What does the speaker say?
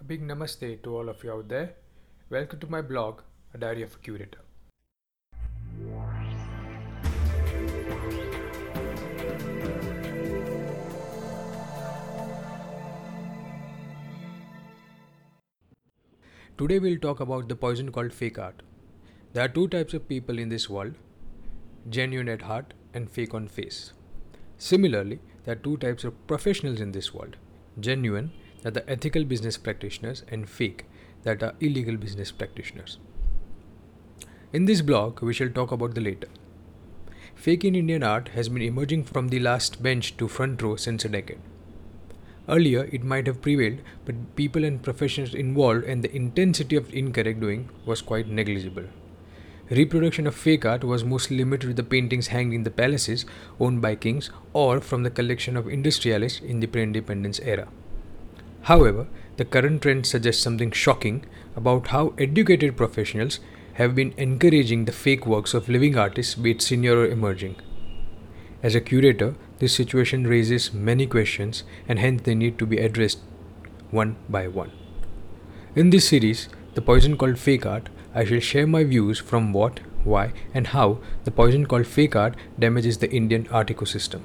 A big namaste to all of you out there. Welcome to my blog, A Diary of a Curator. Today we'll talk about the poison called fake art. There are two types of people in this world genuine at heart and fake on face. Similarly, there are two types of professionals in this world genuine, that are ethical business practitioners, and fake, that are illegal business practitioners. In this blog, we shall talk about the later. Fake in Indian art has been emerging from the last bench to front row since a decade. Earlier, it might have prevailed, but people and professionals involved and the intensity of incorrect doing was quite negligible. Reproduction of fake art was mostly limited to the paintings hanged in the palaces owned by kings or from the collection of industrialists in the pre independence era. However, the current trend suggests something shocking about how educated professionals have been encouraging the fake works of living artists, be it senior or emerging. As a curator, this situation raises many questions and hence they need to be addressed one by one. In this series, The Poison Called Fake Art, I shall share my views from what, why, and how the poison called fake art damages the Indian art ecosystem.